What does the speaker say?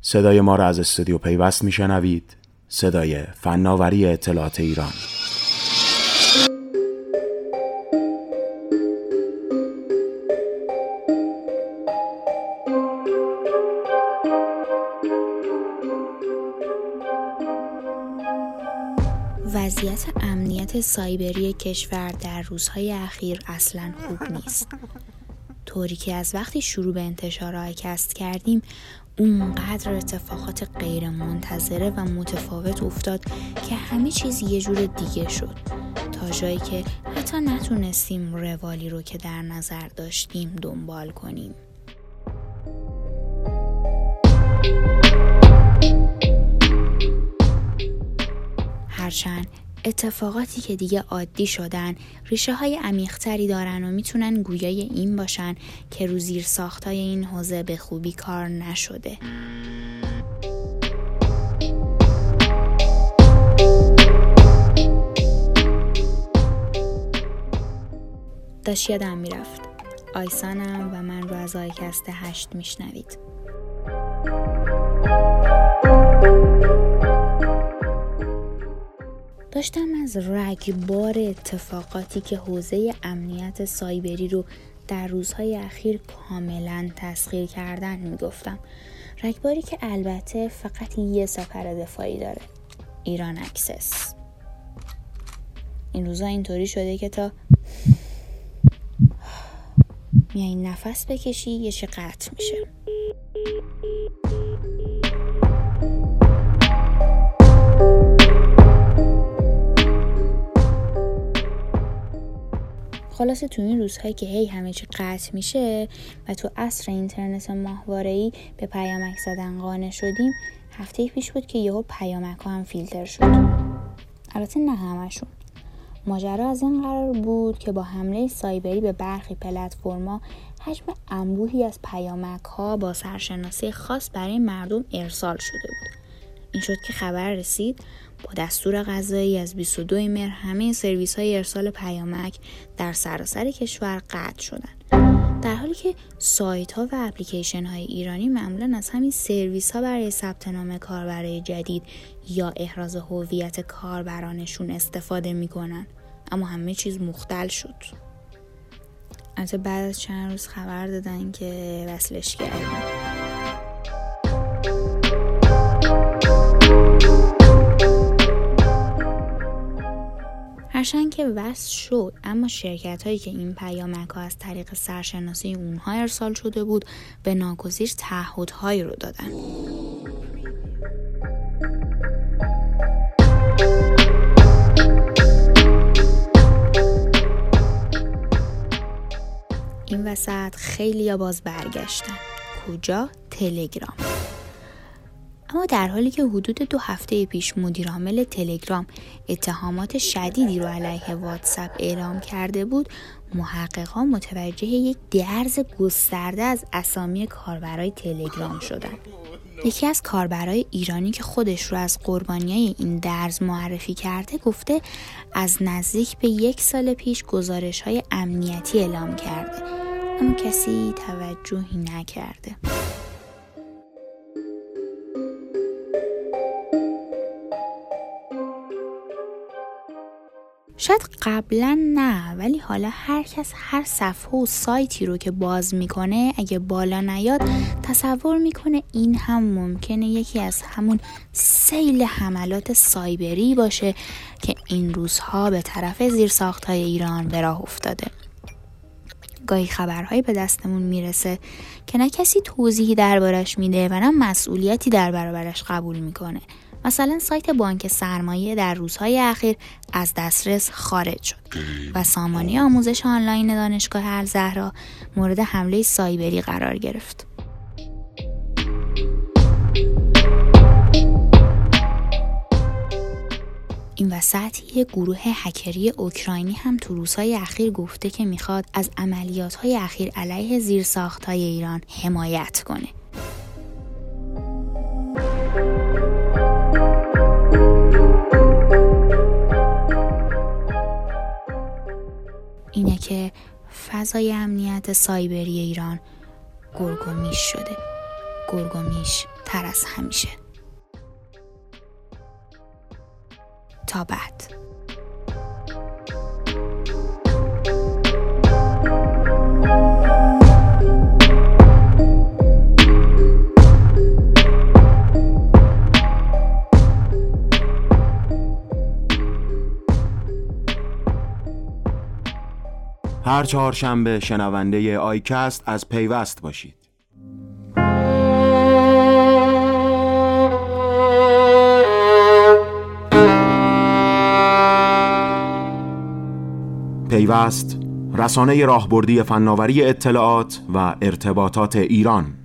صدای ما را از استودیو پیوست میشنوید. صدای فناوری اطلاعات ایران. وضعیت امنیت سایبری کشور در روزهای اخیر اصلا خوب نیست. طوری که از وقتی شروع به انتشار آیکست کردیم اونقدر اتفاقات غیر منتظره و متفاوت افتاد که همه چیز یه جور دیگه شد. تا جایی که حتی نتونستیم روالی رو که در نظر داشتیم دنبال کنیم. هرچند اتفاقاتی که دیگه عادی شدن ریشه های عمیقتری دارن و می‌تونن گویای این باشن که رو زیر ساختای این حوزه به خوبی کار نشده. داشت یادم می‌رفت. آیسانم و من رو از آیکست هشت میشنوید. داشتم از رگبار اتفاقاتی که حوزه امنیت سایبری رو در روزهای اخیر کاملا تسخیر کردن می‌گفتم. رگباری که البته فقط یه سفر دفاعی داره. ایران access. این روزها اینطوری شده که تا میای نفس بکشی یه چه قطع میشه. خلاصه تو این روزهایی که هی همه چی قطع میشه و تو عصر اینترنت ای به پیامک زدن قانع شدیم هفته پیش بود که یهو پیامک ها هم فیلتر شد. البته نه همشون. ماجرا از این قرار بود که با حمله سایبری به برخی پلتفرما حجم انبوهی از پیامک ها با سرشناسی خاص برای مردم ارسال شده بود. این شد که خبر رسید با دستور غذایی از 22 مهر همه سرویس های ارسال پیامک در سراسر کشور قطع شدند. در حالی که سایت ها و اپلیکیشن های ایرانی معمولا از همین سرویس ها برای ثبت نام کاربرای جدید یا احراز هویت کاربرانشون استفاده می‌کنن اما همه چیز مختل شد. البته بعد از چند روز خبر دادن که وصلش کردن. هرچند که وصل شد. اما شرکت هایی که این پیامک ها از طریق سرشناسی اونها ارسال شده بود به ناگزیر تعهدهایی رو دادن. این وسط خیلی باز برگشتن. کجا؟ تلگرام. اما در حالی که حدود دو هفته پیش مدیرعامل تلگرام اتهامات شدیدی رو علیه واتساپ اعلام کرده بود محققان متوجه یک درز گسترده از اسامی کاربرای تلگرام شدن یکی از کاربرای ایرانی که خودش رو از قربانیای این درز معرفی کرده گفته از نزدیک به یک سال پیش گزارش های امنیتی اعلام کرده اما کسی توجهی نکرده. شاید قبلا نه ولی حالا هر کس هر صفحه و سایتی رو که باز می‌کنه اگه بالا نیاد تصور می‌کنه این هم ممکنه یکی از همون سیل حملات سایبری باشه که این روزها به طرف های ایران به راه افتاده. گاهی خبرهایی به دستمون می‌رسه که نه کسی توضیحی دربارش میده و نه مسئولیتی در برابرش قبول می‌کنه. مثلا سایت بانک سرمایه در روزهای اخیر از دسترس خارج شد و سامانه آموزش آنلاین دانشگاه الزهرا مورد حمله سایبری قرار گرفت. این وسط یک گروه هکری اوکراینی هم تو روزهای اخیر گفته که می‌خواد از عملیات های اخیر علیه زیرساخت های ایران حمایت کنه اینه که فضای امنیت سایبری ایران گرگومیش شده. گرگومیش تر از همیشه. تا بعد. هر چهارشنبه شنونده آیکست از پیوست باشید. پیوست رسانه راهبردی فناوری اطلاعات و ارتباطات ایران.